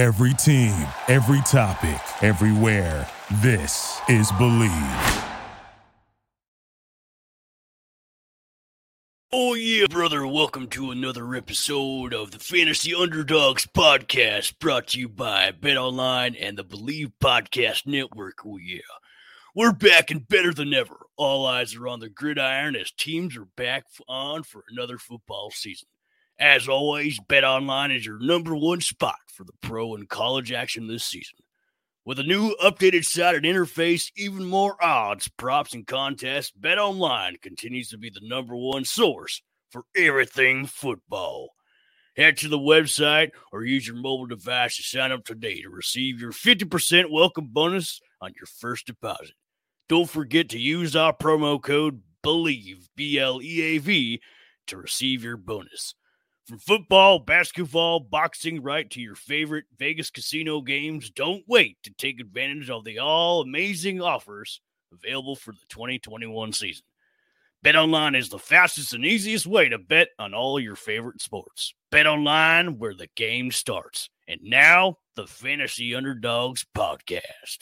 Every team, every topic, everywhere. This is Bleav. Oh, yeah, brother. Welcome to another episode of the Fantasy Underdogs podcast brought to you by Bet Online and the Bleav Podcast Network. Oh, yeah. We're back and better than ever. All eyes are on the gridiron as teams are back on for another football season. As always, Bet Online is your number one spot for the pro and college action this season. With a new updated site and interface, even more odds, props, and contests, Bet Online continues to be the number one source for everything football. Head to the website or use your mobile device to sign up today to receive your 50% welcome bonus on your first deposit. Don't forget to use our promo code BLEAV, B L E A V, to receive your bonus. From football, basketball, boxing, right to your favorite Vegas casino games, don't wait to take advantage of the all amazing offers available for the 2021 season. Bet online is the fastest and easiest way to bet on all your favorite sports. Bet online where the game starts. And now, the Fantasy Underdogs podcast.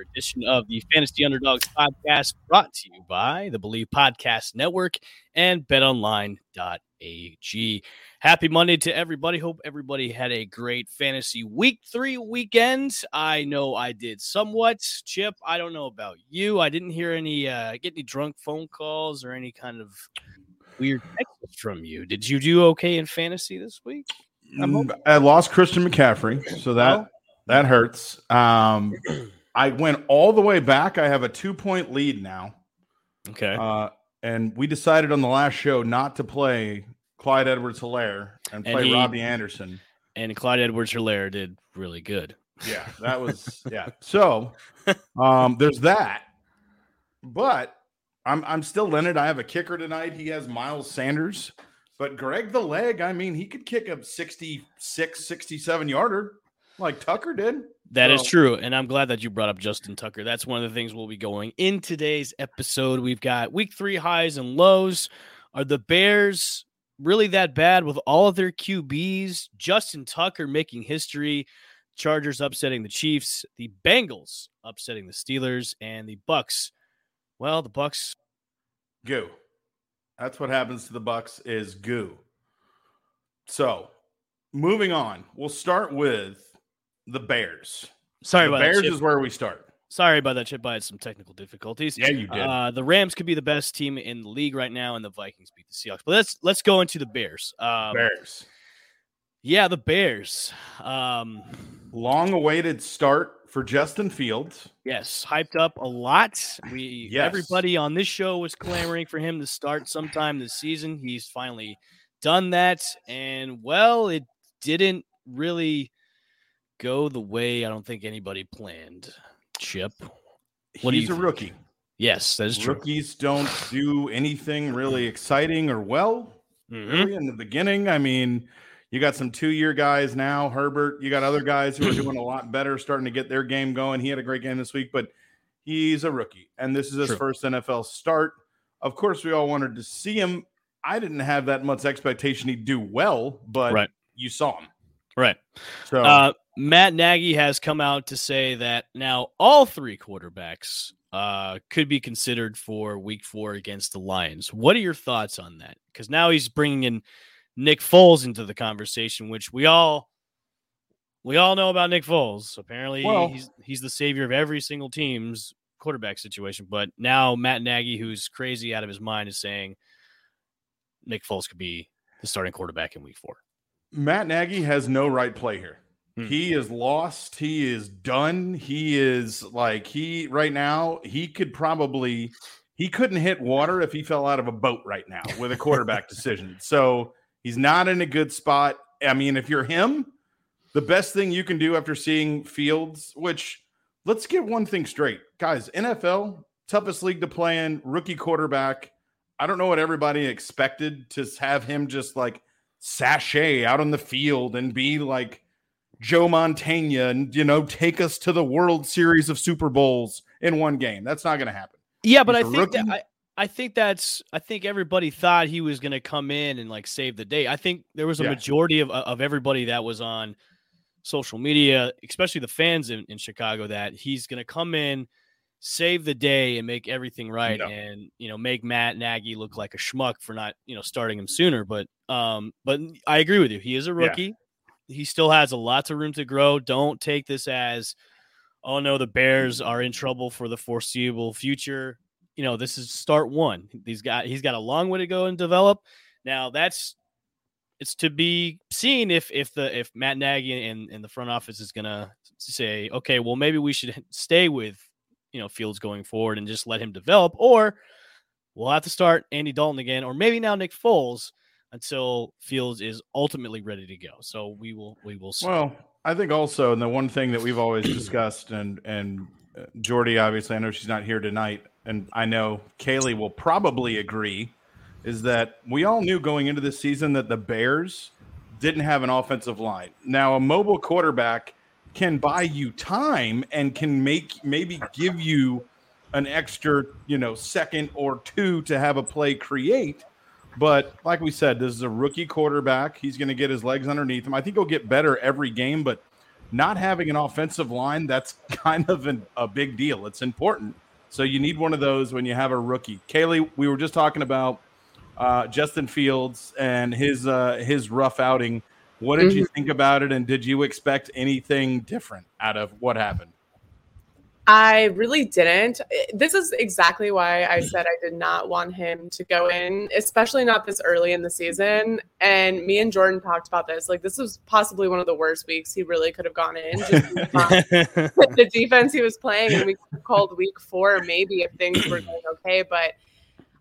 Another edition of the Fantasy Underdogs podcast brought to you by the Bleav Podcast Network and betonline.ag. Happy Monday to everybody. Hope everybody had a great fantasy week three weekend. I know I did somewhat. Chip, I don't know about you. I didn't hear any, uh, get any drunk phone calls or any kind of weird texts from you. Did you do okay in fantasy this week? Mm, I lost Christian McCaffrey, so that that hurts. Um, I went all the way back. I have a two point lead now. Okay. Uh, and we decided on the last show not to play Clyde Edwards Helaire and And play he- Robbie Anderson. and Clyde Edwards Helaire did really good. Yeah, that was yeah. So um, there's that. But I'm I'm still Leonard. I have a kicker tonight. He has Miles Sanders. But Greg the leg, I mean, he could kick a 66, 67 yarder like Tucker did. That is true. And I'm glad that you brought up Justin Tucker. That's one of the things we'll be going in today's episode. We've got week three highs and lows. Are the Bears really that bad with all of their QBs? Justin Tucker making history. Chargers upsetting the Chiefs, the Bengals upsetting the Steelers, and the Bucs. Well, the Bucs. goo. That's what happens to the Bucs is goo. So, moving on, we'll start with the Bears. Sorry the about Bears. Is where we start. Sorry about that, Chip. I had some technical difficulties. Yeah, you did. Uh, the Rams could be the best team in the league right now, and the Vikings beat the Seahawks. But let's let's go into the Bears. Um, Bears. Yeah, the Bears. Um, Long-awaited start for Justin Fields. yes, hyped up a lot. We Yes. everybody on this show was clamoring for him to start sometime this season. He's finally done that, and well, it didn't really go the way I don't think anybody planned. Chip. What He's a think? rookie. Yes, that is true. Rookies don't do anything really exciting or well. Mhm. Really, in the beginning, I mean, you got some two-year guys now. Herbert. You got other guys who are doing a lot better, starting to get their game going. He had a great game this week, but he's a rookie, and this is his True. first NFL start. Of course, we all wanted to see him. I didn't have that much expectation he'd do well, but Right. you saw him. Right. So Uh, Matt Nagy has come out to say that now all three quarterbacks uh, could be considered for Week Four against the Lions. What are your thoughts on that? Because now he's bringing in Nick Foles into the conversation, which we all we all know about Nick Foles. Apparently, Well- he's he's the savior of every single team's quarterback situation. But now Matt Nagy, who's crazy out of his mind, is saying Nick Foles could be the starting quarterback in Week Four. Matt Nagy has no right play here. Hmm. He is lost. He is done. He is like he right now. He could probably he couldn't hit water if he fell out of a boat right now with a quarterback decision. So he's not in a good spot. I mean, if you're him, the best thing you can do after seeing Fields, which let's get one thing straight, guys, NFL, toughest league to play in, rookie quarterback. I don't know what everybody expected to have him just like sashay out on the field and be like Joe Montana and, you know, take us to the World Series of Super Bowls in one game. That's not going to happen. Yeah, but He's I think that, I, I think that's I think everybody thought he was going to come in and like save the day. I think there was a yeah. majority of of everybody that was on social media, especially the fans in, in Chicago, that he's going to come in, save the day, and make everything right, no. and you know make Matt Nagy look like a schmuck for not you know starting him sooner. But um, but I agree with you. He is a rookie. Yeah. He still has a lots of room to grow. Don't take this as oh no, the Bears mm-hmm. are in trouble for the foreseeable future. You know, this is start one. He's got he's got a long way to go and develop. Now that's it's to be seen if if the if Matt Nagy and, and the front office is gonna say, okay, well maybe we should stay with you know Fields going forward and just let him develop, or we'll have to start Andy Dalton again, or maybe now Nick Foles until Fields is ultimately ready to go. So we will we will see. Well, I think also, and the one thing that we've always discussed, and and uh, Jordy, obviously, I know she's not here tonight, and I know Kaylee will probably agree, is that we all knew going into this season that the Bears didn't have an offensive line. Now, a mobile quarterback can buy you time and can make maybe give you an extra, you know, second or two to have a play create. But like we said, this is a rookie quarterback. He's going to get his legs underneath him. I think he'll get better every game, but not having an offensive line, that's kind of an, a big deal. It's important. So you need one of those when you have a rookie. Kaylee, we were just talking about uh, Justin Fields and his uh, his rough outing. What did mm-hmm. you think about it, and did you expect anything different out of what happened? I really didn't. This is exactly why I said I did not want him to go in, especially not this early in the season. And me and Jordan talked about this. Like, this was possibly one of the worst weeks he really could have gone in. Just the defense he was playing, and we called week four maybe if things were going okay. But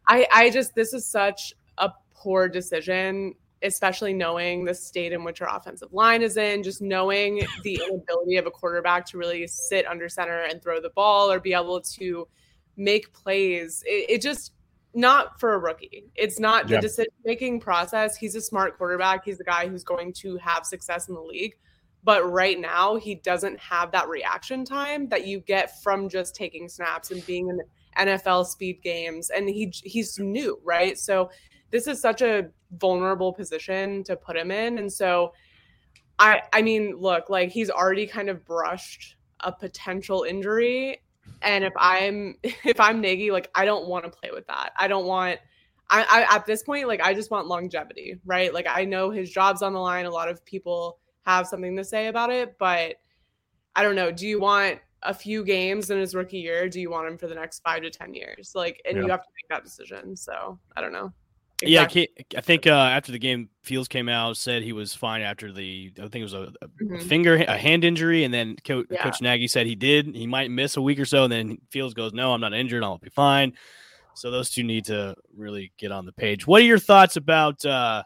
I, I just this is such a poor decision especially knowing the state in which our offensive line is in, just knowing the inability of a quarterback to really sit under center and throw the ball or be able to make plays. It, it just not for a rookie. It's not the yeah. decision making process. He's a smart quarterback. He's the guy who's going to have success in the league. But right now, he doesn't have that reaction time that you get from just taking snaps and being in NFL speed games. And he he's new, right? So this is such a vulnerable position to put him in. And so I I mean, look, like he's already kind of brushed a potential injury. And if I'm if I'm Nagy, like I don't want to play with that. I don't want I, I at this point, like I just want longevity, right? Like I know his job's on the line. A lot of people have something to say about it, but I don't know. Do you want a few games in his rookie year? Do you want him for the next five to ten years? Like, and yeah. you have to make that decision. So I don't know. Exactly. Yeah, I think uh, after the game, Fields came out said he was fine after the I think it was a, a mm-hmm. finger a hand injury, and then Co- yeah. Coach Nagy said he did he might miss a week or so, and then Fields goes, "No, I'm not injured. I'll be fine." So those two need to really get on the page. What are your thoughts about uh,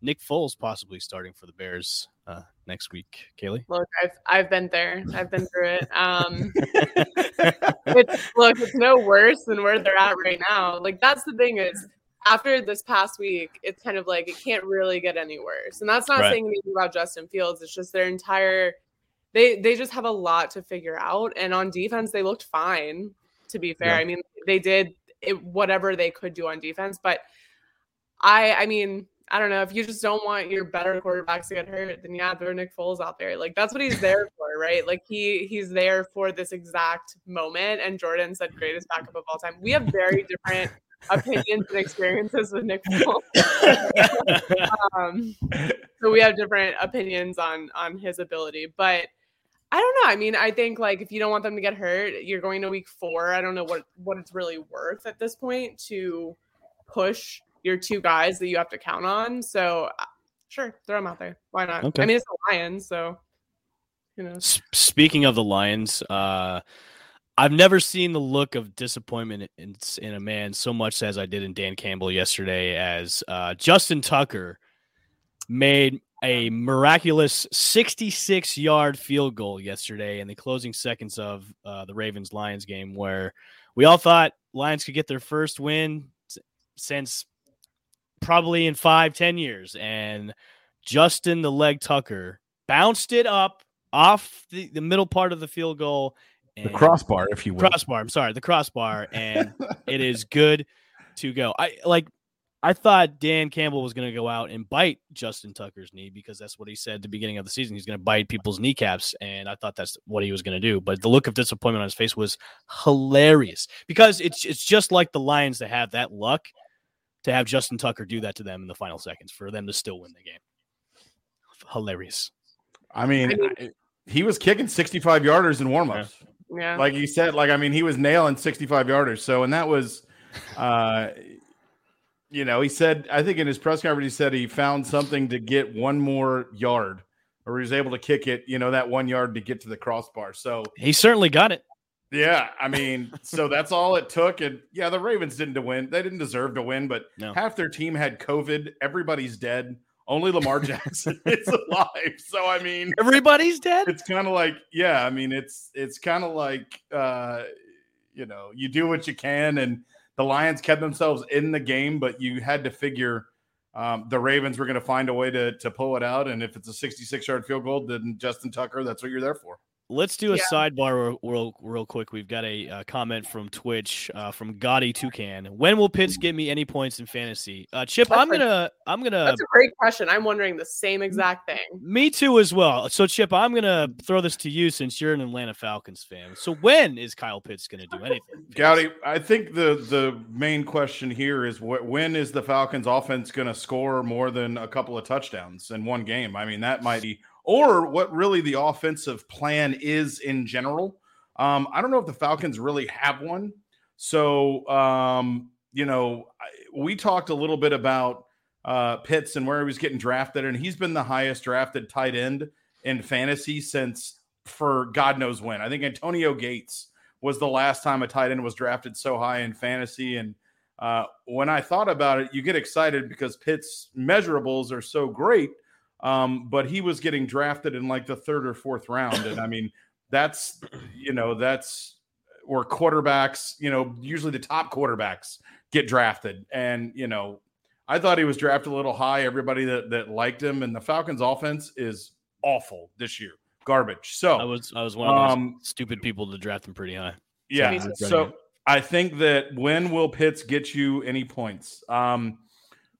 Nick Foles possibly starting for the Bears uh, next week, Kaylee? Look, I've I've been there. I've been through it. Um, it's look, it's no worse than where they're at right now. Like that's the thing is after this past week, it's kind of like it can't really get any worse. And that's not right. saying anything about Justin Fields. It's just their entire they they just have a lot to figure out. And on defense, they looked fine. To be fair, yeah. I mean they did it, whatever they could do on defense, but I I mean I don't know if you just don't want your better quarterbacks to get hurt, then yeah, throw Nick Foles out there. Like that's what he's there for, right? Like he he's there for this exact moment. And Jordan said greatest backup of all time. We have very different opinions and experiences with Nick um, so we have different opinions on on his ability, but I don't know. I mean, I think like if you don't want them to get hurt, you're going to week four. I don't know what what it's really worth at this point to push your two guys that you have to count on. So uh, sure, throw them out there. Why not? Okay. I mean, it's the Lions, so you know. S- speaking of the Lions, uh I've never seen the look of disappointment in, in a man so much as I did in Dan Campbell yesterday, as uh, Justin Tucker made a miraculous 66 yard field goal yesterday in the closing seconds of uh, the Ravens Lions game, where we all thought Lions could get their first win since probably in five, ten years. And Justin the leg Tucker bounced it up off the, the middle part of the field goal. The crossbar, if you will. Crossbar. I'm sorry, the crossbar, and it is good to go. I like. I thought Dan Campbell was going to go out and bite Justin Tucker's knee because that's what he said at the beginning of the season. He's going to bite people's kneecaps, and I thought that's what he was going to do. But the look of disappointment on his face was hilarious because it's it's just like the Lions to have that luck to have Justin Tucker do that to them in the final seconds for them to still win the game. Hilarious. I mean, I mean he was kicking 65 yarders in warmups. Yeah. Yeah. Like he said, like, I mean, he was nailing 65 yarders. So, and that was, uh, you know, he said, I think in his press conference, he said he found something to get one more yard or he was able to kick it, you know, that one yard to get to the crossbar. So he certainly got it. Yeah, I mean, so that's all it took. And yeah, the Ravens didn't win. They didn't deserve to win, but no. half their team had COVID. Everybody's dead. Only Lamar Jackson is alive. So I mean, everybody's dead. It's kind of like, yeah, I mean, it's it's kind of like, uh, you know, you do what you can, and the Lions kept themselves in the game, but you had to figure um, the Ravens were going to find a way to to pull it out. And if it's a 66 yard field goal, then Justin Tucker, that's what you're there for. Let's do a yeah. sidebar real, real, real, quick. We've got a, a comment from Twitch uh, from Gotti Toucan. When will Pitts get me any points in fantasy? Uh, Chip, that's I'm gonna, I'm gonna. That's a great question. I'm wondering the same exact thing. Me too, as well. So, Chip, I'm gonna throw this to you since you're an Atlanta Falcons fan. So, when is Kyle Pitts gonna do anything? Gotti, I think the the main question here is what when is the Falcons offense gonna score more than a couple of touchdowns in one game? I mean, that might be or what really the offensive plan is in general. Um, I don't know if the Falcons really have one. So, um, you know, we talked a little bit about uh, Pitts and where he was getting drafted, and he's been the highest drafted tight end in fantasy since for God knows when. I think Antonio Gates was the last time a tight end was drafted so high in fantasy. And uh, when I thought about it, you get excited because Pitt's measurables are so great um, but he was getting drafted in like the third or fourth round. And I mean, that's, you know, that's where quarterbacks, you know, usually the top quarterbacks get drafted. And, you know, I thought he was drafted a little high. Everybody that, that liked him and the Falcons offense is awful this year. Garbage. So I was, I was one of those um, stupid people to draft him pretty high. Yeah. So I think that when will Pitts get you any points? Um,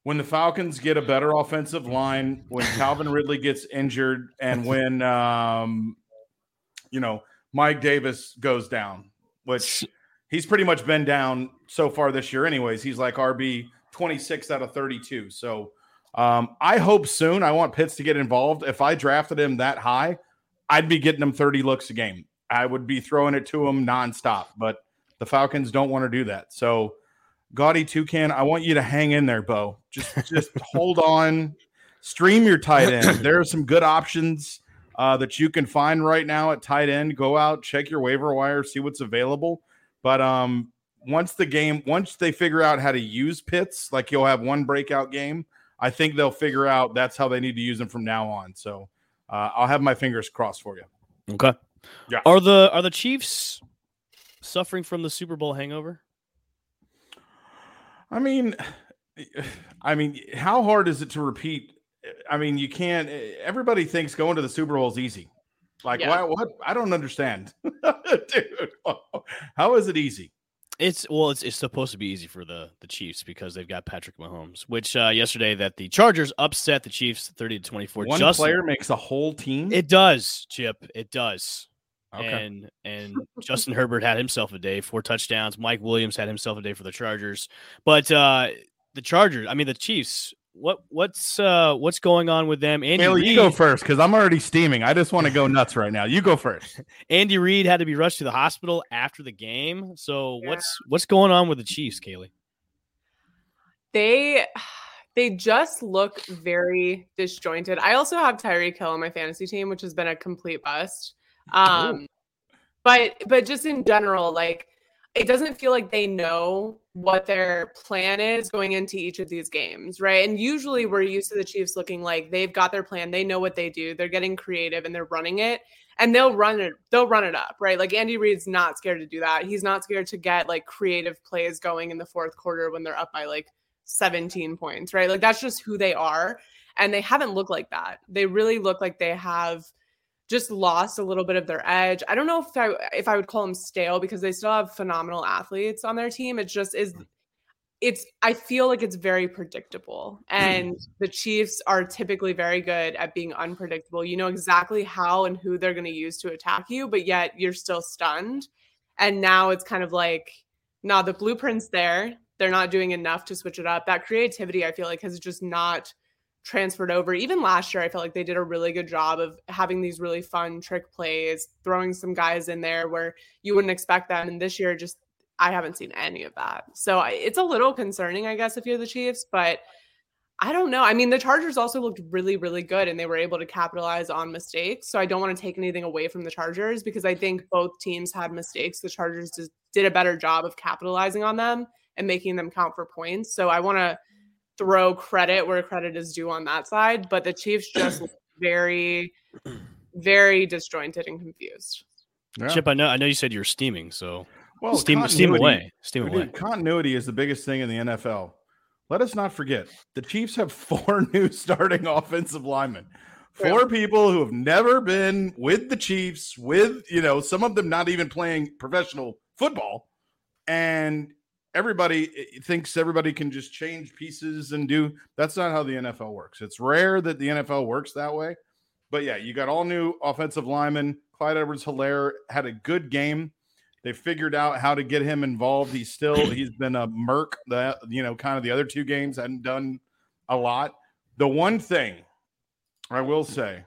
when the Falcons get a better offensive line, when Calvin Ridley gets injured, and when um, you know Mike Davis goes down, which he's pretty much been down so far this year. Anyways, he's like RB twenty six out of thirty two. So um, I hope soon. I want Pitts to get involved. If I drafted him that high, I'd be getting him thirty looks a game. I would be throwing it to him nonstop. But the Falcons don't want to do that. So Gaudy Toucan, I want you to hang in there, Bo. Just just hold on. Stream your tight end. There are some good options uh, that you can find right now at tight end. Go out, check your waiver wire, see what's available. But um, once the game, once they figure out how to use Pitts, like you'll have one breakout game, I think they'll figure out that's how they need to use them from now on. So uh, I'll have my fingers crossed for you. Okay. Yeah. Are the are the Chiefs suffering from the Super Bowl hangover? I mean, I mean, how hard is it to repeat? I mean, you can't. Everybody thinks going to the Super Bowl is easy. Like, yeah. why? What? I don't understand, dude. How is it easy? It's well, it's, it's supposed to be easy for the the Chiefs because they've got Patrick Mahomes. Which uh, yesterday that the Chargers upset the Chiefs thirty to twenty four. One Justin, player makes a whole team. It does, Chip. It does. Okay. And and Justin Herbert had himself a day, four touchdowns. Mike Williams had himself a day for the Chargers. But uh the Chargers, I mean the Chiefs, what what's uh what's going on with them? Andy Reid, you go first because I'm already steaming. I just want to go nuts right now. You go first. Andy Reid had to be rushed to the hospital after the game. So yeah. what's what's going on with the Chiefs, Kaylee? They they just look very disjointed. I also have Tyreek Hill on my fantasy team, which has been a complete bust. Um, but but just in general, like it doesn't feel like they know what their plan is going into each of these games, right? And usually we're used to the Chiefs looking like they've got their plan, they know what they do, they're getting creative and they're running it and they'll run it they'll run it up, right? Like Andy Reid's not scared to do that. He's not scared to get like creative plays going in the fourth quarter when they're up by like 17 points, right? Like that's just who they are and they haven't looked like that. They really look like they have just lost a little bit of their edge. I don't know if I if I would call them stale because they still have phenomenal athletes on their team. It just is mm. it's I feel like it's very predictable. And mm. the Chiefs are typically very good at being unpredictable. You know exactly how and who they're going to use to attack you, but yet you're still stunned. And now it's kind of like, nah, the blueprint's there. They're not doing enough to switch it up. That creativity, I feel like, has just not transferred over. Even last year, I felt like they did a really good job of having these really fun trick plays, throwing some guys in there where you wouldn't expect them. And this year, just I haven't seen any of that. So it's a little concerning, I guess, if you're the Chiefs, but I don't know. I mean, the Chargers also looked really, really good and they were able to capitalize on mistakes. So I don't want to take anything away from the Chargers because I think both teams had mistakes. The Chargers did a better job of capitalizing on them and making them count for points. So I want to throw credit where credit is due on that side, but the Chiefs just very, very disjointed and confused. Yeah. Chip, I know, I know you said you're steaming, so well, steam, steam away, steam dude, away. Continuity is the biggest thing in the NFL. Let us not forget the Chiefs have four new starting offensive linemen. Four yeah. people who have never been with the Chiefs, with you know, some of them not even playing professional football, and everybody eh, eh, thinks everybody can just change pieces and do that's not how the NFL works. It's rare that the NFL works that way. But yeah, you got all new offensive linemen. Clyde Edwards Helaire had a good game. They figured out how to get him involved. He's still he's been a merc. The you know, kind of the other two games hadn't done a lot. The one thing I will say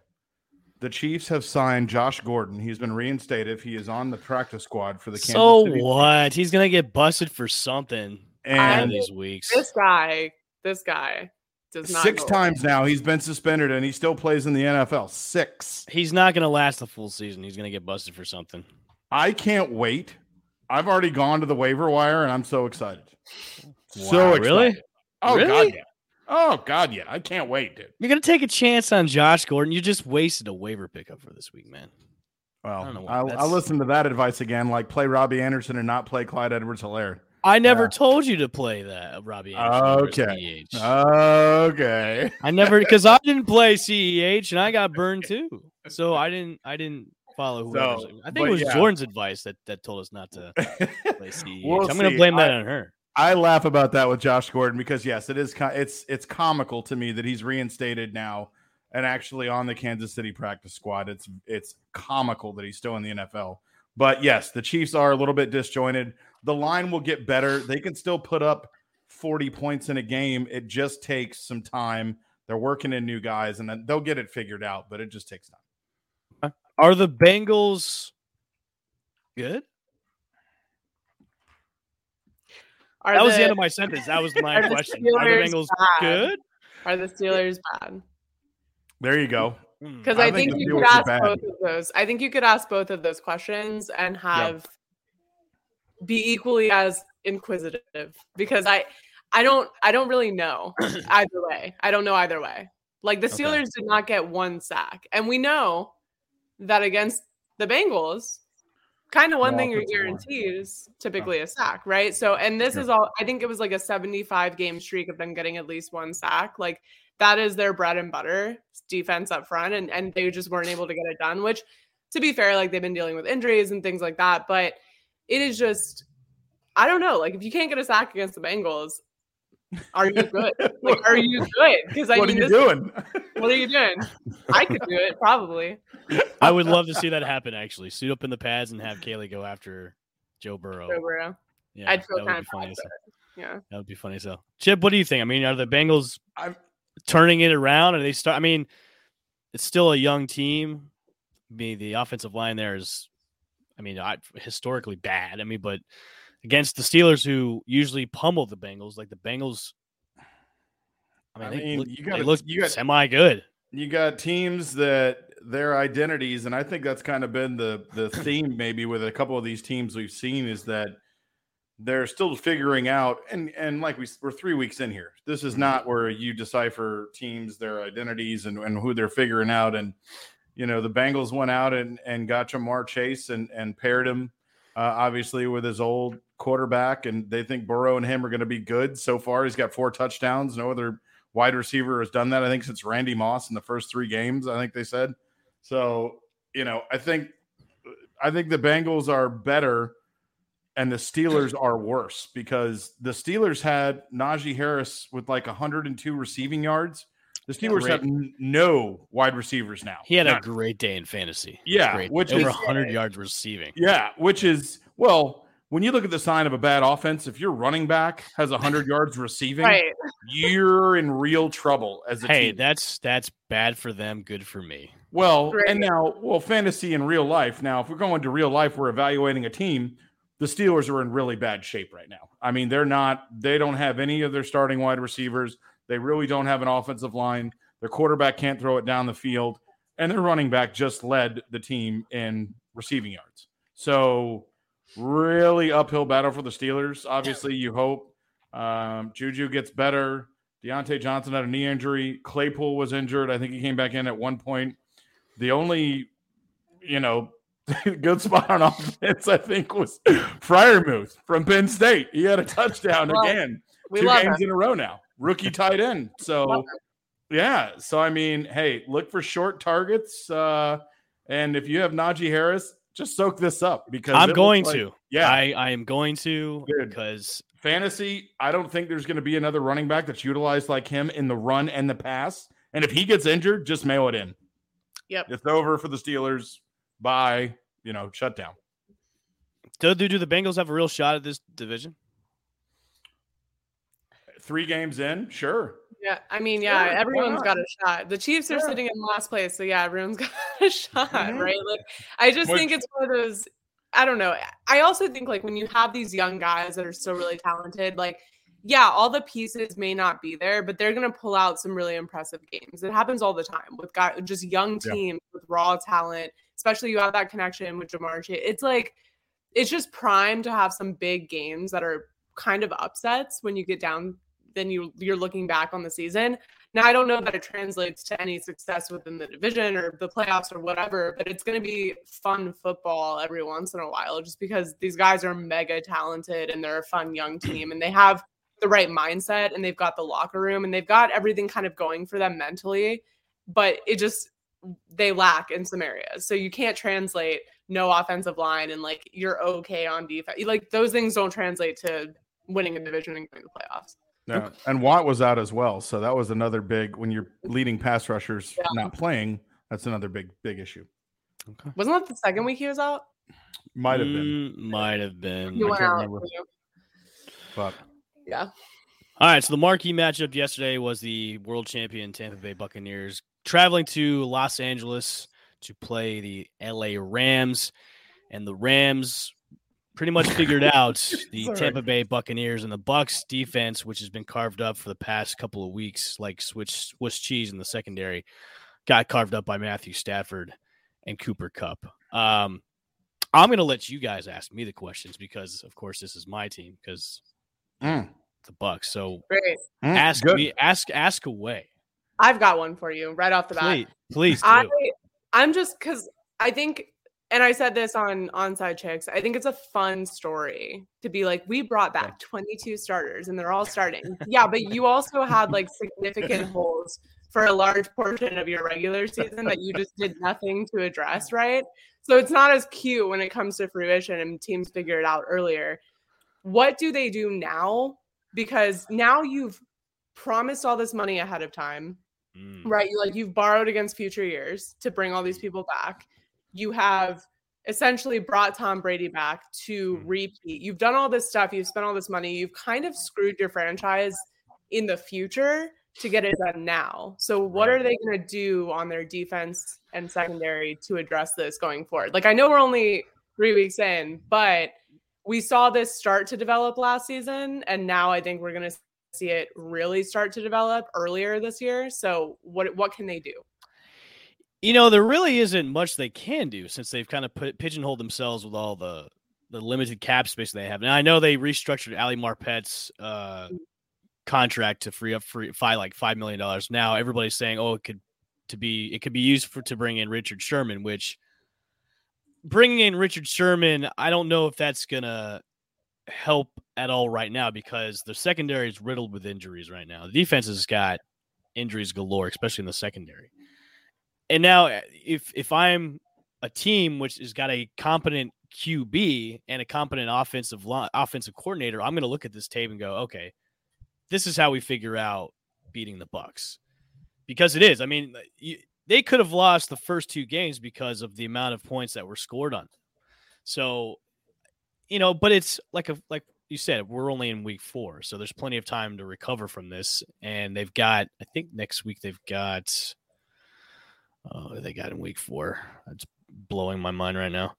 the Chiefs have signed Josh Gordon. He's been reinstated. He is on the practice squad for the Kansas so City what? He's gonna get busted for something and these weeks. This guy, this guy does not six times now he's been suspended and he still plays in the NFL. Six. He's not gonna last the full season. He's gonna get busted for something. I can't wait. I've already gone to the waiver wire and I'm so excited. Wow, so excited. really? Oh really? god, yeah. Oh God, yeah, I can't wait, dude. You're gonna take a chance on Josh Gordon. You just wasted a waiver pickup for this week, man. Well, I'll, I'll, listen to that advice again. Like play Robbie Anderson and not play Clyde Edwards Helaire. I never yeah. told you to play that, uh, Robbie. Anderson okay. Okay. I never because I didn't play CEH and I got burned too. So I didn't. I didn't follow whoever. So, I think it was yeah. Jordan's advice that that told us not to play CEH. we'll I'm going to blame that I, on her. I laugh about that with Josh Gordon because yes, it is it's it's comical to me that he's reinstated now and actually on the Kansas City practice squad. It's it's comical that he's still in the NFL. But yes, the Chiefs are a little bit disjointed. The line will get better. They can still put up 40 points in a game. It just takes some time. They're working in new guys and then they'll get it figured out, but it just takes time. Are the Bengals good? Are that the, was the end of my sentence. That was my question. Are the Bengals bad? good? Are the Steelers bad? There you go. Because hmm. I, I, think, think you could ask both of those. I think you could ask both of those questions and have yep. be equally as inquisitive. Because I, I don't, I don't really know either way. I don't know either way. Like the Steelers okay. did not get one sack, and we know that against the Bengals, kind of one thing you're guaranteed is typically a sack, right? So, and this is all, I think it was like a 75 game streak of them getting at least one sack. Like that is their bread and butter defense up front. And, and they just weren't able to get it done, which to be fair, like they've been dealing with injuries and things like that. But it is just, I don't know. Like if you can't get a sack against the Bengals, are you good? Like, are you good? Because I what mean, are you doing? What are you doing? I could do it probably. I would love to see that happen. Actually, suit up in the pads and have Kaylee go after Joe Burrow. Joe Burrow. Yeah, I'd feel kind of funny. Yeah, that would be funny. So, Chip, what do you think? I mean, are the Bengals I'm, turning it around? Are they start? I mean, it's still a young team. I mean, the offensive line there is, I mean, historically bad. I mean, but against the Steelers, who usually pummel the Bengals. Like the Bengals, I mean, I mean look, you got look you got semi good. You got teams that their identities, and I think that's kind of been the the theme maybe with a couple of these teams we've seen is that they're still figuring out and and like we, we're three weeks in here this is not mm-hmm. where you decipher teams their identities and, and who they're figuring out and you know the bengals went out and and got ja'marr chase and and paired him uh, obviously with his old quarterback and they think burrow and him are going to be good. So far he's got four touchdowns. No other wide receiver has done that i think since randy moss in the first three games i think they said. So you know i think i think the bengals are better and the Steelers are worse because the Steelers had Najee Harris with like 102 receiving yards. The Steelers great. have no wide receivers now. He had None. a great day in fantasy. Yeah, great. which over is 100 yards receiving. Yeah, which is well, when you look at the sign of a bad offense, if your running back has 100 yards receiving, right. you're in real trouble as a hey, team. that's that's bad for them, good for me. Well, and now, well, fantasy in real life. Now, if we're going to real life, we're evaluating a team the Steelers are in really bad shape right now. I mean, they're not, they don't have any of their starting wide receivers. They really don't have an offensive line. Their quarterback can't throw it down the field. And their running back just led the team in receiving yards. So, really uphill battle for the Steelers. Obviously, you hope um, Juju gets better. Diontae Johnson had a knee injury. Claypool was injured. I think he came back in at one point. The only, you know, good spot on offense, I think, was Freiermuth from Penn State. He had a touchdown well, again, two games him. in a row now. Rookie tight end. So, yeah. So, I mean, hey, look for short targets. Uh, and if you have Najee Harris, just soak this up because I'm going like, to. Yeah, I, I am going to Good. because fantasy. I don't think there's going to be another running back that's utilized like him in the run and the pass. And if he gets injured, just mail it in. Yep, it's over for the Steelers. Bye you know, shutdown. Do, do, do the Bengals have a real shot at this division? Three games in, sure. Yeah, I mean, yeah, everyone's got a shot. The Chiefs are yeah. sitting in last place, so yeah, everyone's got a shot, mm-hmm. right? Like, I just Which, think it's one of those. I don't know. I also think like when you have these young guys that are so really talented, like yeah, all the pieces may not be there, but they're going to pull out some really impressive games. It happens all the time with guys, just young teams yeah. with raw talent especially you have that connection with Chase. It's like it's just prime to have some big games that are kind of upsets when you get down. Then you you're looking back on the season. Now I don't know that it translates to any success within the division or the playoffs or whatever, but it's going to be fun football every once in a while, just because these guys are mega talented and they're a fun young team and they have the right mindset and they've got the locker room and they've got everything kind of going for them mentally. But it just they lack in some areas. So you can't translate no offensive line and like you're okay on defense. Like those things don't translate to winning a division and going to the playoffs. Yeah. And Watt was out as well. So that was another big when you're leading pass rushers yeah. not playing, that's another big, big issue. Okay. Wasn't that the second week he was out? Might have been. Mm, might have been. He went out. But yeah. All right. So the marquee matchup yesterday was the world champion Tampa Bay Buccaneers traveling to Los Angeles to play the LA Rams. And the Rams pretty much figured out the Sorry. Tampa Bay Buccaneers and the Bucs defense, which has been carved up for the past couple of weeks, like Swiss Swiss cheese in the secondary, got carved up by Matthew Stafford and Cooper Kupp. Um, I'm going to let you guys ask me the questions because, of course, this is my team because mm. the Bucs. So Great. Mm, ask good. me, ask ask away. I've got one for you right off the bat. Please, please. I, I'm just because I think, and I said this on Onside Chicks. I think it's a fun story to be like, we brought back 22 starters and they're all starting. yeah, but you also had like significant holes for a large portion of your regular season that you just did nothing to address, right? So it's not as cute when it comes to fruition and teams figure it out earlier. What do they do now? Because now you've promised all this money ahead of time. Mm. Right. You like you've borrowed against future years to bring all these mm. people back. You have essentially brought Tom Brady back to mm. repeat. You've done all this stuff, you've spent all this money, you've kind of screwed your franchise in the future to get it done now. So what are they going to do on their defense and secondary to address this going forward? Like I know we're only 3 weeks in, but we saw this start to develop last season and now I think we're going to see it really start to develop earlier this year. So what what can they do? You know, there really isn't much they can do since they've kind of put pigeonholed themselves with all the the limited cap space they have. Now I know they restructured Ali Marpet's uh, contract to free up free five like five million dollars. Now everybody's saying, oh, it could to be it could be used for to bring in Richard Sherman, which bringing in Richard Sherman, I don't know if that's gonna help at all right now because the secondary is riddled with injuries right now. The defense has got injuries galore, especially in the secondary. And now, eh, if if I'm a team which has got a competent QB and a competent offensive line, offensive coordinator, I'm going to look at this tape and go, okay, this is how we figure out beating the Bucs because it is. I mean, you, they could have lost the first two games because of the amount of points that were scored on them. So, you know, but it's like a like you said, we're only in week four, so there's plenty of time to recover from this. And they've got, I think next week they've got, oh, they got in week four. It's blowing my mind right now.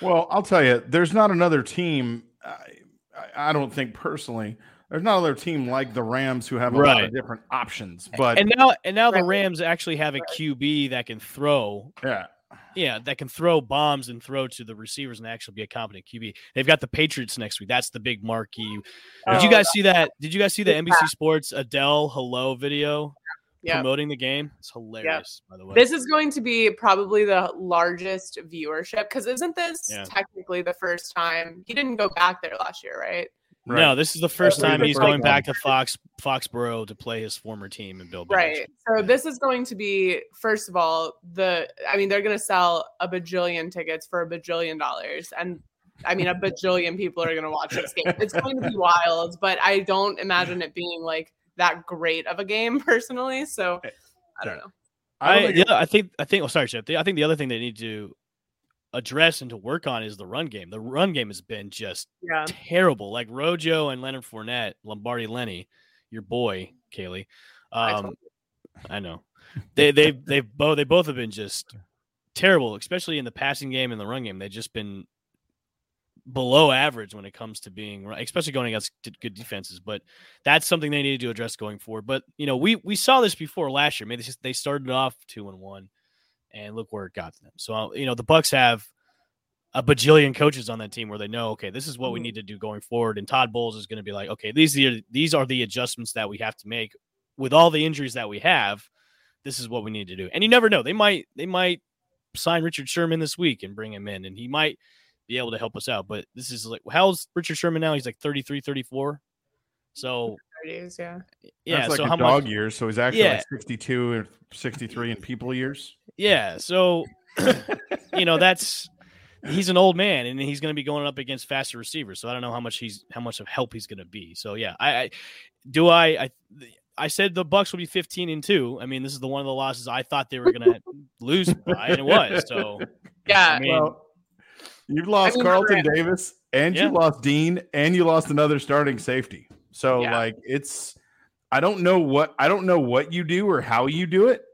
Well, I'll tell you, there's not another team. I, I don't think personally there's not another team like the Rams who have a right. lot of different options. But and now and now the Rams actually have a QB that can throw. Yeah. Yeah, that can throw bombs and throw to the receivers and actually be a competent QB. They've got the Patriots next week. That's the big marquee. Oh, Did you oh, guys see that? Did you guys see the NBC Sports Adele hello video? Yep. promoting the game. It's hilarious, yep. by the way. This is going to be probably the largest viewership because isn't this yeah. technically the first time he didn't go back there last year, right? Right. No, this is the first time he's going back to Fox Foxborough to play his former team and build. Right. So this is going to be first of all the. I mean, they're going to sell a bajillion tickets for a bajillion dollars, and I mean, a bajillion people are going to watch this game. It's going to be wild, but I don't imagine it being like that great of a game personally. So eh, I don't know. I, I yeah, I think I think. Oh, sorry, Chip. I think the other thing they need to address and to work on is the run game. The run game has been just yeah. terrible. Like Rojo and Leonard Fournette, Lombardi Lenny, your boy, Kaylee. Um, I, I know. They they they both they both have been just terrible, especially in the passing game and the run game. They've just been below average when it comes to being especially going against good defenses but that's something they need to address going forward but you know we we saw this before last year maybe they started off two and one and look where it got them. So uh, you know the Bucs have a bajillion coaches on that team where they know, okay, this is what we mm-hmm. need to do going forward. And Todd Bowles is going to be like, okay, these are these are the adjustments that we have to make with all the injuries that we have. This is what we need to do. And you never know; they might they might sign Richard Sherman this week and bring him in, and he might be able to help us out. But this is like, how's Richard Sherman now? He's like 33, 34. So 30s, yeah. Yeah. That's like so how dog much, years. So he's actually yeah. like 62 or 63 in people years. Yeah. So, you know, that's he's an old man and he's going to be going up against faster receivers. So I don't know how much he's how much of help he's going to be. So yeah, I, I do I I I said the Bucs will be 15 and 2. I mean, this is the one of the losses I thought they were going to lose by and it was. So yeah. I mean, well, you've lost I mean, Carlton Davis and yeah. you lost Dean and you lost another starting safety. So yeah. like it's I don't know what I don't know what you do or how you do it.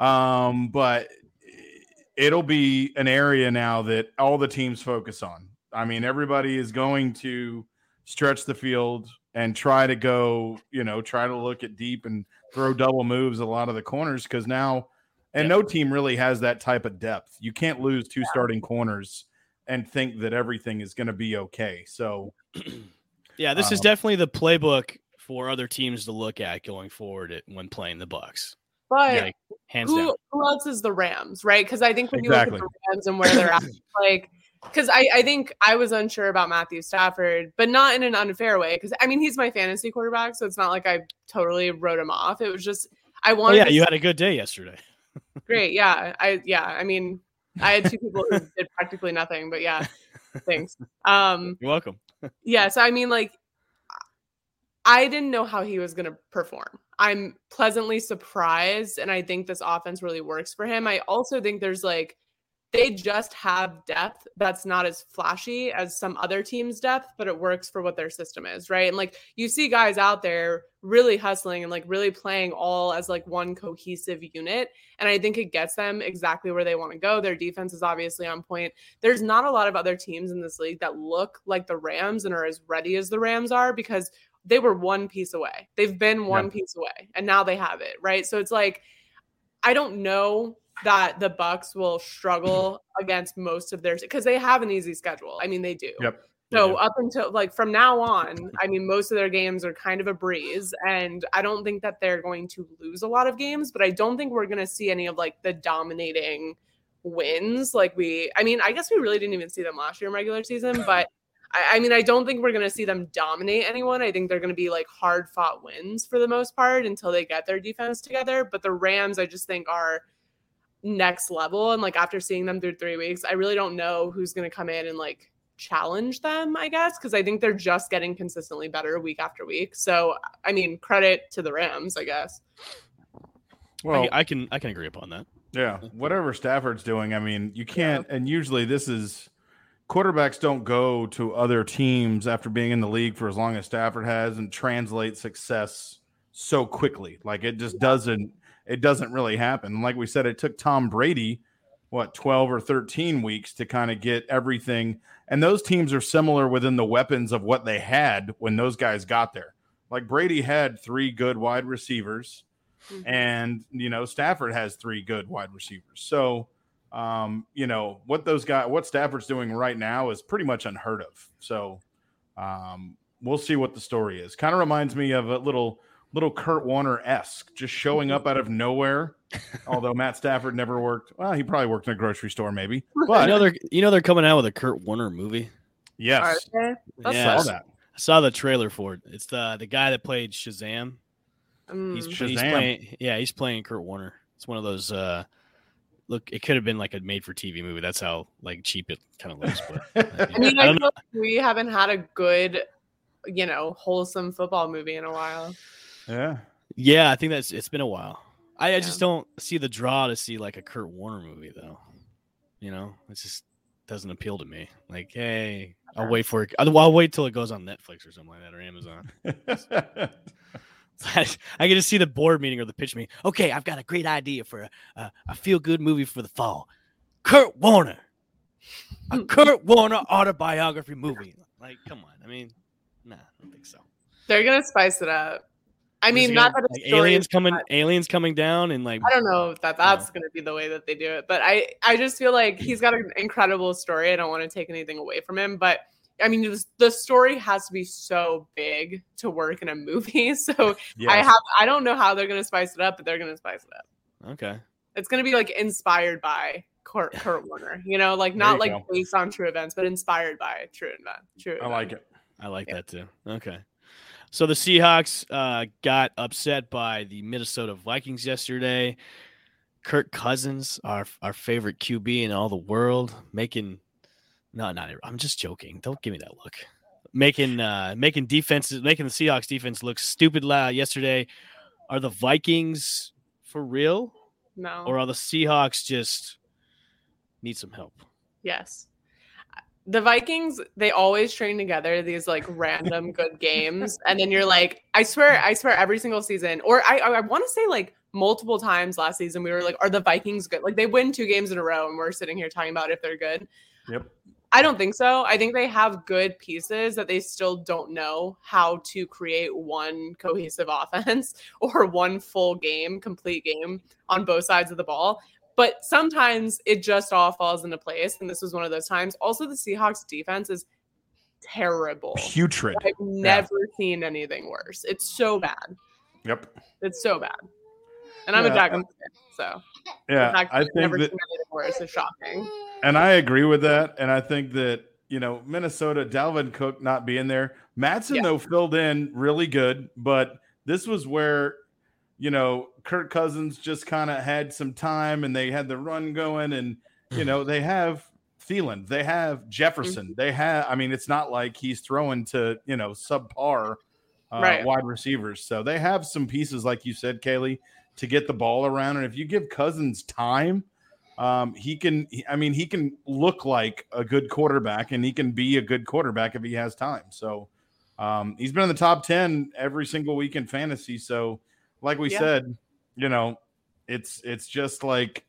Um, but it'll be an area now that all the teams focus on. I mean, everybody is going to stretch the field and try to go, you know, try to look at deep and throw double moves a lot of the corners because now, and yeah. no team really has that type of depth. You can't lose two starting corners and think that everything is going to be okay. So, yeah, this um, is definitely the playbook for other teams to look at going forward when playing the Bucs. But yeah, hands who, down. who else is the Rams, right? Because I think when exactly. you look at the Rams and where they're at, like, because I, I think I was unsure about Matthew Stafford, but not in an unfair way. Because I mean, he's my fantasy quarterback, so it's not like I totally wrote him off. It was just I wanted. Oh, yeah, you had a good day yesterday. great, yeah, I yeah, I mean, I had two people who did practically nothing, but yeah, thanks. Um, You're welcome. yeah, so I mean, like, I didn't know how he was going to perform. I'm pleasantly surprised. And I think this offense really works for him. I also think there's like, they just have depth that's not as flashy as some other teams' depth, but it works for what their system is, right? And like you see guys out there really hustling and like really playing all as like one cohesive unit. And I think it gets them exactly where they want to go. Their defense is obviously on point. There's not a lot of other teams in this league that look like the Rams and are as ready as the Rams are because they were one piece away. They've been one yeah. piece away and now they have it, right? So it's like I don't know that the Bucs will struggle against most of their because they have an easy schedule. I mean, they do. Yep. So up until like from now on, I mean, most of their games are kind of a breeze, and I don't think that they're going to lose a lot of games. But I don't think we're going to see any of like the dominating wins. Like we, I mean, I guess we really didn't even see them last year in regular season, but I, I mean, I don't think we're going to see them dominate anyone. I think they're going to be like hard fought wins for the most part until they get their defense together. But the Rams, I just think are next level. And like after seeing them through three weeks, I really don't know who's going to come in and like challenge them, I guess, because I think they're just getting consistently better week after week. So, I mean, credit to the Rams, I guess. Well, I, I can I can agree upon that. Yeah, whatever Stafford's doing, I mean, you can't. Yeah. And usually, this is quarterbacks don't go to other teams after being in the league for as long as Stafford has and translate success so quickly. Like it just doesn't. It doesn't really happen. Like we said, it took Tom Brady what 12 or 13 weeks to kind of get everything. And those teams are similar within the weapons of what they had when those guys got there. Like brady had three good wide receivers mm-hmm. and you know stafford has three good wide receivers. So um, you know what those guys what stafford's doing right now is pretty much unheard of. So um, we'll see what the story is. Kind of reminds me of a little little Kurt Warner esque, just showing up out of nowhere. Although Matt Stafford never worked. Well, he probably worked in a grocery store, maybe. But you know they're you know they're coming out with a Kurt Warner movie. Yes, yeah, I saw that. I saw the trailer for it. It's the the guy that played Shazam. Mm. He's, Shazam. he's playing. Yeah, he's playing Kurt Warner. It's one of those. uh Look, it could have been like a made for TV movie. That's how like cheap it kind of looks. But I mean, I, I don't know. we haven't had a good, you know, wholesome football movie in a while. Yeah. Yeah, I think that's it's been a while. I, yeah. I just don't see the draw to see like a Kurt Warner movie though. You know, it just doesn't appeal to me. Like, hey, I'll wait for it. I'll, I'll wait till it goes on Netflix or something like that or Amazon. I, get to see the board meeting or the pitch meeting. Okay, I've got a great idea for a, a, a feel good movie for the fall. Kurt Warner, a Kurt Warner autobiography movie. Like, come on. I mean, nah, I don't think so. They're gonna spice it up. I mean, not that aliens coming, aliens coming down, and like I don't know if that that's going to be the way that they do it, but I I just feel like he's got an incredible story. I don't want to take anything away from him, but I mean, the story has to be so big to work in a movie. So yes. I have I don't know how they're going to spice it up, but they're going to spice it up. Okay, it's going to be like inspired by Kurt, Kurt Warner, you know, like not like go. based on true events, but inspired by true event. True. I like it. I like yeah. that too. Okay. So the Seahawks uh, got upset by the Minnesota Vikings yesterday. Kirk Cousins, our our favorite QB in all the world, making no, not I'm just joking. Don't give me that look. Making uh making defenses, making the Seahawks defense look stupid loud yesterday. Are the Vikings for real? No. Or are the Seahawks just need some help? Yes the Vikings, they always train together these like random good games. And then you're like, I swear, I swear every single season, or I, I want to say like multiple times last season, we were like, are the Vikings good? Like they win two games in a row and we're sitting here talking about if they're good. Yep. I don't think so. I think they have good pieces that they still don't know how to create one cohesive offense or one full game, complete game on both sides of the ball. But sometimes it just all falls into place. And this was one of those times. Also, the Seahawks defense is terrible. Putrid. I've never yeah. seen anything worse. It's so bad. Yep. It's so bad. And I'm yeah, a Jaguars fan, so yeah, I think never that, seen anything worse is shocking. And I agree with that. And I think that you know Minnesota, Dalvin Cook not being there, Mattison yeah. though filled in really good, but this was where you know, Kirk Cousins just kind of had some time and they had the run going, and you know, they have Thielen, they have Jefferson, mm-hmm. they have. I mean, it's not like he's throwing to you know subpar uh, right. wide receivers, so they have some pieces, like you said, Kaylee, to get the ball around. And if you give Cousins time, um, he can. I mean, he can look like a good quarterback, and he can be a good quarterback if he has time. So. Um, he's been in the top 10 every single week in fantasy. So like we yeah. said, you know, it's it's just like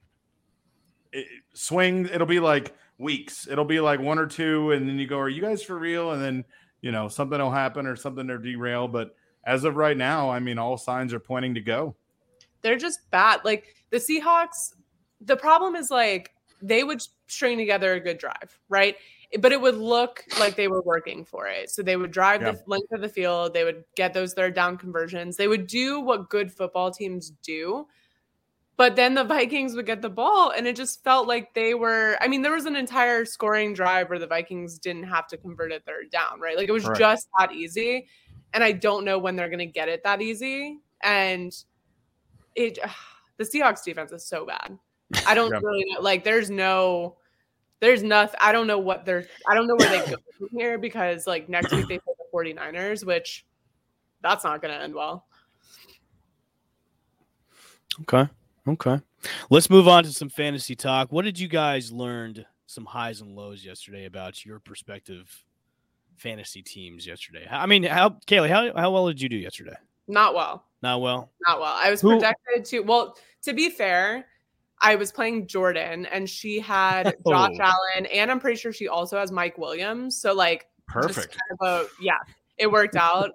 it, swing. It'll be like weeks. It'll be like one or two, and then you go, "Are you guys for real?" And then you know something will happen or something will derail. But as of right now, I mean, all signs are pointing to go. They're just bad. Like the Seahawks the problem is like they would string together a good drive, right? But it would look like they were working for it. So they would drive yeah. the length of the field, they would get those third down conversions, they would do what good football teams do. But then the Vikings would get the ball, and it just felt like they were. I mean, there was an entire scoring drive where the Vikings didn't have to convert a third down, right? Like it was right. just that easy. And I don't know when they're going to get it that easy. And it, the Seahawks defense is so bad. I don't yeah. really know. Like, there's no, there's nothing. I don't know what they're. I don't know where they go from here because like next week they play the 49ers, which that's not going to end well. Okay. Okay. Let's move on to some fantasy talk. What did you guys learn some highs and lows yesterday about your perspective fantasy teams yesterday? I mean, how Kaylee, how, how well did you do yesterday? Not well. Not well. Not well. I was Who? projected to well, to be fair, I was playing Jordan and she had oh. Josh Allen and I'm pretty sure she also has Mike Williams. So like perfect. Kind of a, yeah, it worked out.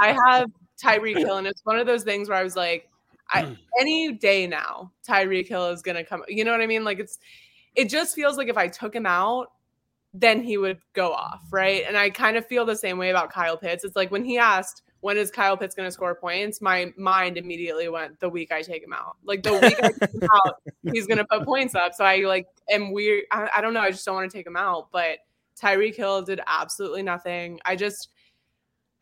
I have Tyreek Hill and it's one of those things where I was like, I, any day now, Tyreek Hill is gonna come. You know what I mean? Like it's it just feels like if I took him out, then he would go off, right? And I kind of feel the same way about Kyle Pitts. It's like when he asked, when is Kyle Pitts going to score points? My mind immediately went the week I take him out. Like the week I take him out, he's going to put points up. So I like am weird. I, I don't know. I just don't want to take him out. But Tyreek Hill did absolutely nothing. I just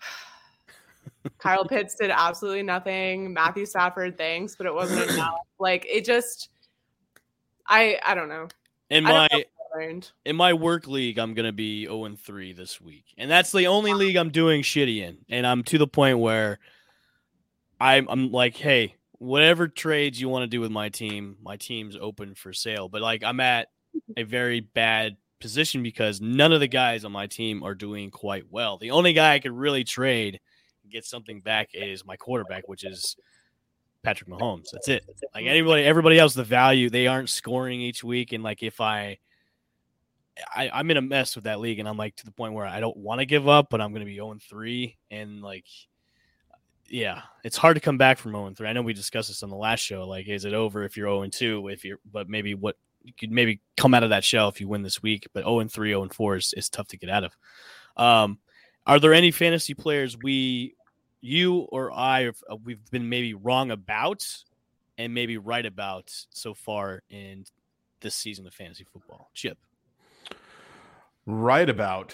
Kyle Pitts did absolutely nothing. Matthew Stafford, thanks, but it wasn't enough. Like it just, I I don't know. In my in my work league, I'm gonna be 0 and 3 this week, and that's the only league I'm doing shitty in. And I'm to the point where I'm I'm like, hey, whatever trades you want to do with my team, my team's open for sale. But like, I'm at a very bad position because none of the guys on my team are doing quite well. The only guy I could really trade get something back is my quarterback, which is Patrick Mahomes. That's it. Like anybody, everybody else, the value they aren't scoring each week, and like if I, I I'm in a mess with that league, and I'm like to the point where I don't want to give up, but I'm going to be 0 3, and like, yeah, it's hard to come back from 0 3. I know we discussed this on the last show. Like, is it over if you're 0 2? If you're, but maybe what you could maybe come out of that shell if you win this week, but 0 3, 0 4 is, is tough to get out of. Um, are there any fantasy players we you or I uh, we've been maybe wrong about and maybe right about so far in this season of fantasy football? Chip. Right about.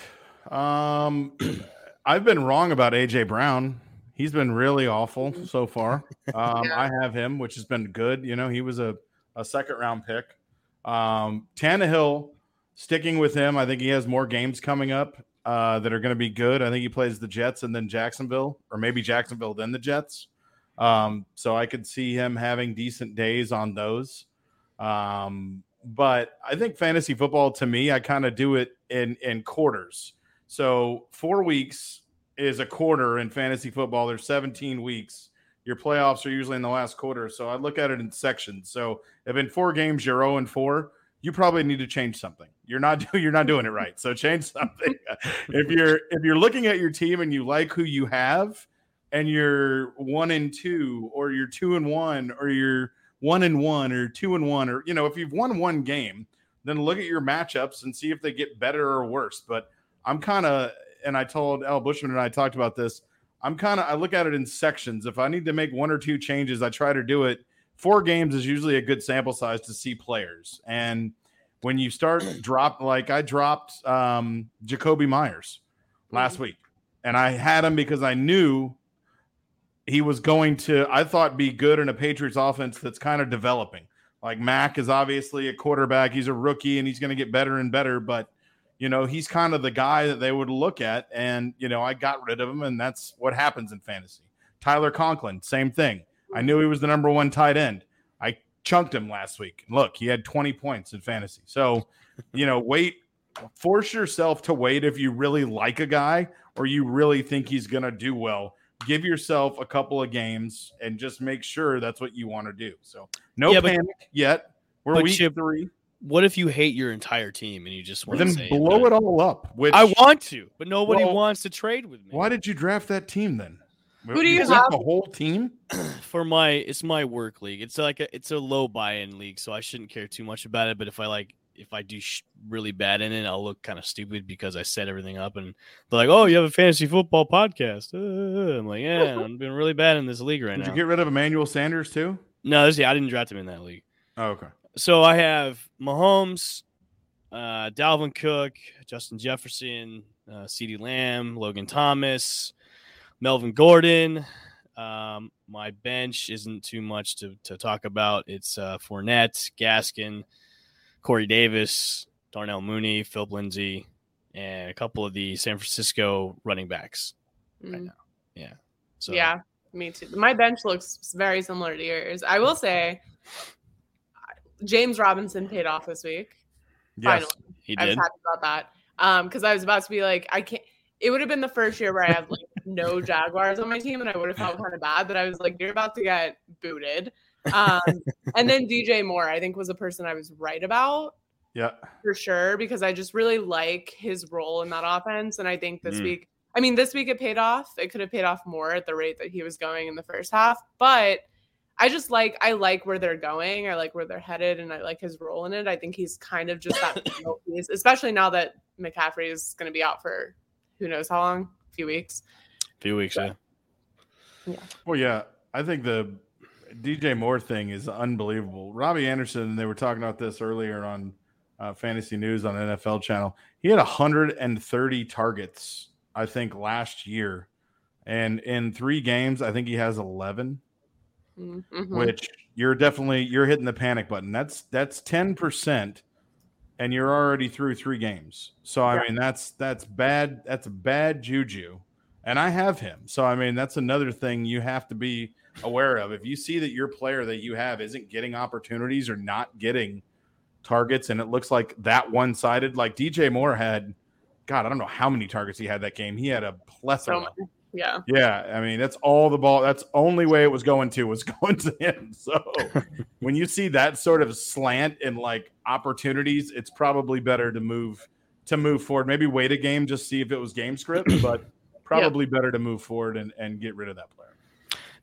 Um, I've been wrong about AJ Brown. He's been really awful so far. Um, yeah. I have him, which has been good. You know, he was a, a second round pick. Um, Tannehill, sticking with him. I think he has more games coming up uh, that are going to be good. I think he plays the Jets and then Jacksonville, or maybe Jacksonville then the Jets. Um, so I could see him having decent days on those. Um, but I think fantasy football to me, I kind of do it in in quarters. So four weeks is a quarter in fantasy football. There's 17 weeks. Your playoffs are usually in the last quarter. So I look at it in sections. So if in four games you're 0 and 4, you probably need to change something. You're not you're not doing it right. So change something. if you're if you're looking at your team and you like who you have, and you're one and two, or you're two and one, or you're one and one, or two and one, or you know, if you've won one game, then look at your matchups and see if they get better or worse. But I'm kind of, and I told Al Bushman and I talked about this. I'm kind of I look at it in sections. If I need to make one or two changes, I try to do it four games is usually a good sample size to see players. And when you start drop, like I dropped um, Jakobi Meyers last mm-hmm. week, and I had him because I knew he was going to, I thought, be good in a Patriots offense that's kind of developing. Like Mac is obviously a quarterback, he's a rookie, and he's going to get better and better, but you know, he's kind of the guy that they would look at. And, you know, I got rid of him, and that's what happens in fantasy. Tyler Conklin, same thing. I knew he was the number one tight end. I chunked him last week. Look, he had 20 points in fantasy. So, you know, wait, force yourself to wait if you really like a guy or you really think he's going to do well. Give yourself a couple of games and just make sure that's what you want to do. So, no yeah, panic but, yet. We're week Chip, three. What if you hate your entire team and you just want then to blow it all up? Which I want to, but nobody well, wants to trade with me. Why did you draft that team then? Who do you Is have? the whole team? for my it's my work league. It's like a it's a low buy-in league, so I shouldn't care too much about it. But if I like if I do sh- really bad in it, I'll look kind of stupid because I set everything up and they're like, "Oh, you have a fantasy football podcast." Uh, I'm like, "Yeah, I'm doing really bad in this league right Did now." Did you get rid of Emmanuel Sanders too? no, this, yeah, I didn't draft him in that league. Oh, okay. So I have Mahomes, uh, Dalvin Cook, Justin Jefferson, uh, CeeDee Lamb, Logan Thomas, Melvin Gordon. Um, my bench isn't too much to, to talk about. It's uh, Fournette, Gaskin, Corey Davis, Darnell Mooney, Phil Lindsay, and a couple of the San Francisco running backs. right Mm, now. Yeah. So Yeah, me too. My bench looks very similar to yours. I will say, James Robinson paid off this week. Yes. Finally. he I was happy about that. Um, because I was about to be like, I can't. It would have been the first year where I had like no Jaguars on my team, and I would have felt kind of bad. But I was like, you're about to get booted. Um, and then DJ Moore, I think, was a person I was right about Yeah. for sure because I just really like his role in that offense. And I think this Mm. week, I mean, this week it paid off. It could have paid off more at the rate that he was going in the first half, but I just like I like where they're going. I like where they're headed, and I like his role in it. I think he's kind of just that piece, especially now that McCaffrey is going to be out for who knows how long, a few weeks. A few weeks. Yeah. Yeah. Well, yeah, I think the DJ Moore thing is unbelievable. Robbie Anderson, they were talking about this earlier on uh, Fantasy News on NFL Channel. He had 130 targets, I think, last year, and in three games, I think he has 11. Mhm. Which you're definitely you're hitting the panic button. That's that's 10 percent, and you're already through three games. So I mean, that's that's bad. That's a bad juju. And I have him. So I mean, that's another thing you have to be aware of. If you see that your player that you have isn't getting opportunities or not getting targets, and it looks like that one sided, like DJ Moore had, God, I don't know how many targets he had that game. He had a plethora. So, yeah. Yeah, I mean that's all the ball. That's only way it was going to was going to him. So when you see that sort of slant and like opportunities, it's probably better to move to move forward. Maybe wait a game just see if it was game script, but probably better to move forward and, and get rid of that player.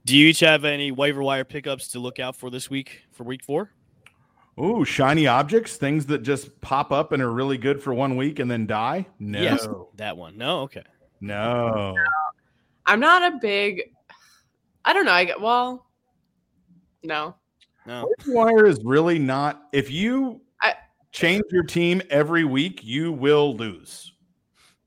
Do you each have any waiver wire pickups to look out for this week for week four? Ooh, shiny objects, things that just pop up and are really good for one week and then die. No, Yes, that one. No, okay. no. I'm not a big. I don't know. I get well. No. No. Wire is really not. If you I- change your team every week, you will lose.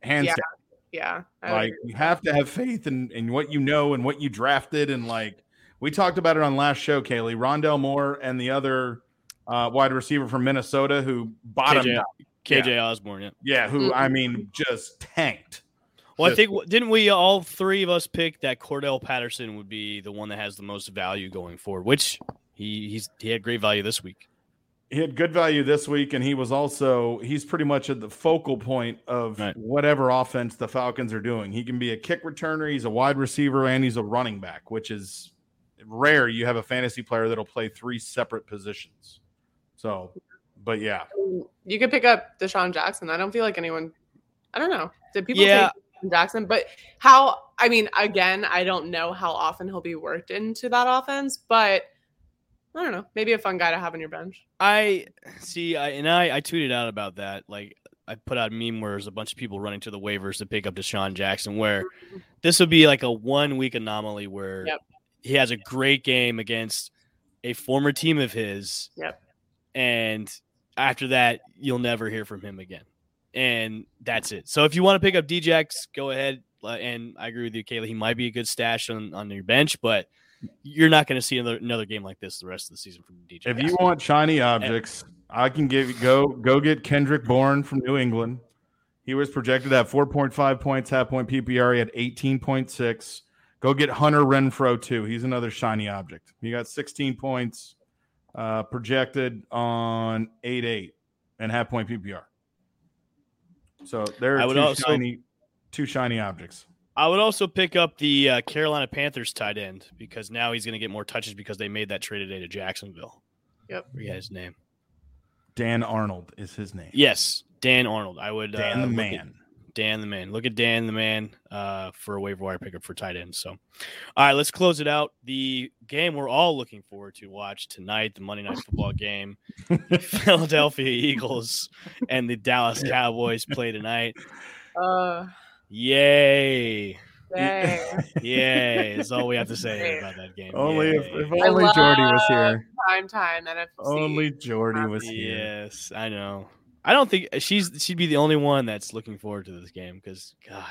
Hands Yeah. down. Yeah. I Like you have to have faith in, in what you know and what you drafted. And like we talked about it on last show, Kaylee, Rondale Moore and the other uh, wide receiver from Minnesota who bottomed KJ, out. KJ Osborn. Yeah. Yeah, who I Mhm. mean just tanked. Well, I think didn't we all three of us pick that Cordarrelle Patterson would be the one that has the most value going forward, which he he's he had great value this week. He had good value this week, and he was also he's pretty much at the focal point of Right. whatever offense the Falcons are doing. He can be a kick returner, he's a wide receiver, and he's a running back, which is rare. You have a fantasy player that'll play three separate positions. So, but yeah, You could pick up DeSean Jackson. I don't feel like anyone. I don't know. Did people Yeah. take Jackson? But how? I mean, again, I don't know how often he'll be worked into that offense, but I don't know. Maybe a fun guy to have on your bench. I see, I and I I tweeted out about that. Like I put out a meme where there's a bunch of people running to the waivers to pick up DeSean Jackson. Where this would be like a one week anomaly where Yep. he has a great game against a former team of his. Yep. And after that, you'll never hear from him again. And that's it. So if you want to pick up Djax, go ahead. Uh, And I agree with you, Kayla. He might be a good stash on, on your bench, but you're not going to see another another game like this the rest of the season from DJ. if you want shiny objects, I can give go go get Kendrick Bourne from New England. He was projected at 4.5 points, half point PPR. He had 18.6. Go get Hunter Renfrow too. He's another shiny object. He got 16 points uh, projected on 8 8 and half point PPR. So there are two also- shiny, two shiny objects. I would also pick up the uh, Carolina Panthers tight end because now he's going to get more touches because they made that trade today to Jacksonville. Yep. Forget his name. Dan Arnold is his name. Yes, Dan Arnold. I would Dan uh, the man. Dan the man. Look at Dan the man uh, for a waiver wire pickup for tight end. So, all right, let's close it out. The game we're all looking forward to watch tonight, the Monday Night Football game, Philadelphia Eagles and the Dallas Cowboys play tonight. Uh, Yay! dang. Yay! Is all we have to say about that game. Only if, Yay. if I only Jordy was here. Prime time NFC. Only Jordy was here. Yes, I know. I don't think she's she'd be the only one that's looking forward to this game because God,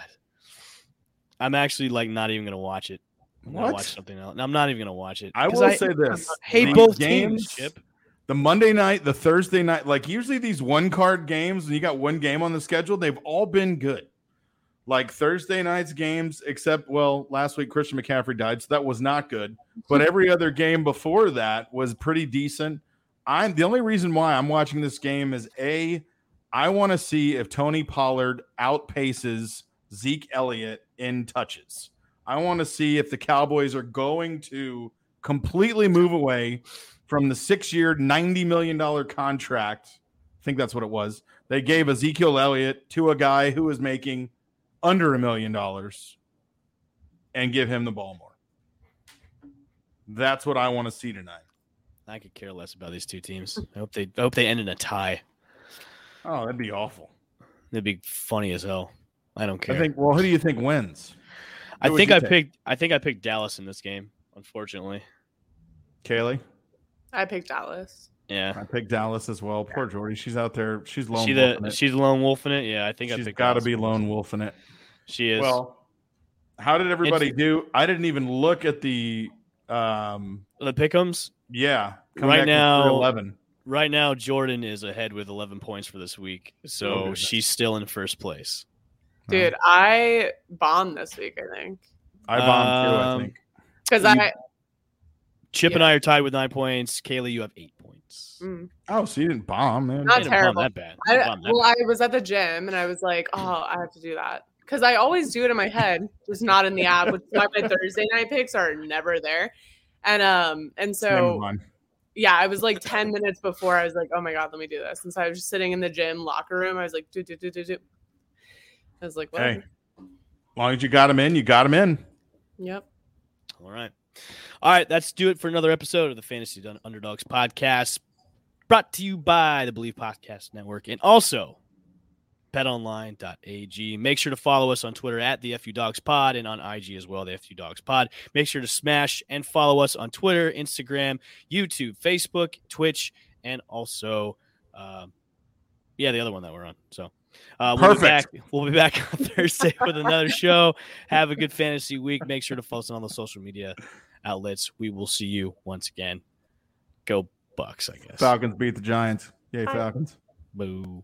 I'm actually like not even gonna watch it. I'm gonna watch something else. I'm not even gonna watch it. I will say this: hate the both games. games, Chip. the Monday night, the Thursday night, like usually these one card games, and you got one game on the schedule, they've all been good. Like Thursday night's games, except well, last week Christian McCaffrey died, so that was not good. But every other game before that was pretty decent. I'm the only reason why I'm watching this game is a I want to see if Tony Pollard outpaces Zeke Elliott in touches. I want to see if the Cowboys are going to completely move away from the six year, $90 million contract. I think that's what it was. They gave Ezekiel Elliott to a guy who was making under a million dollars and give him the ball more. That's what I want to see tonight. I could care less about these two teams. I hope they I hope they end in a tie. Oh, that'd be awful. It'd be funny as hell. I don't care. I think, well, who do you think wins? I who would think I take? picked I think I picked Dallas in this game. Unfortunately, Kaylee? I picked Dallas. Yeah. I picked Dallas as well. Poor Jordy. She's out there. She's lone She the it. she's the lone wolf in it. Yeah, I think she's got to be in this. lone wolfing it. She is. Well, how did everybody do? I didn't even look at the. um the pickums Yeah, Right now- eleven. right now. Jordan is ahead with 11 points for this week, Oh, so goodness. she's still in first place. Dude, I bombed this week, I think. I bombed too. I Um, think. Because I Chip and I are tied with nine points. Kaylee, you have eight points. Mm, Oh, so you didn't bomb, man. Not I didn't bomb terrible. that bad. I didn't I bomb that well, bad. I was at the gym and I was like, oh, I have to do that. Because I always do it in my head, just not in the app, which is why my Thursday night picks are never there. And um, and so yeah, I was like 10 minutes before I was like, oh my god, let me do this. And so I was just sitting in the gym locker room. I was like, do do do do do. I was like, what? Hey, as long as you got him in, you got him in. Yep. All right. All right. That's do it for another episode of the Fantasy Underdogs podcast brought to you by the Bleav Podcast Network and also betonline.ag. Make sure to follow us on Twitter at the FU Dogs Pod and on IG as well, the FU Dogs Pod. Make sure to smash and follow us on Twitter, Instagram, YouTube, Facebook, Twitch, and also, um, yeah, the other one that we're on. So, uh, we'll be back. Perfect. We'll be back on Thursday with another show. Have a good fantasy week. Make sure to follow us on all the social media outlets. We will see you once again. Go Bucs, I guess. Falcons beat the Giants. Yay, Falcons. Boo.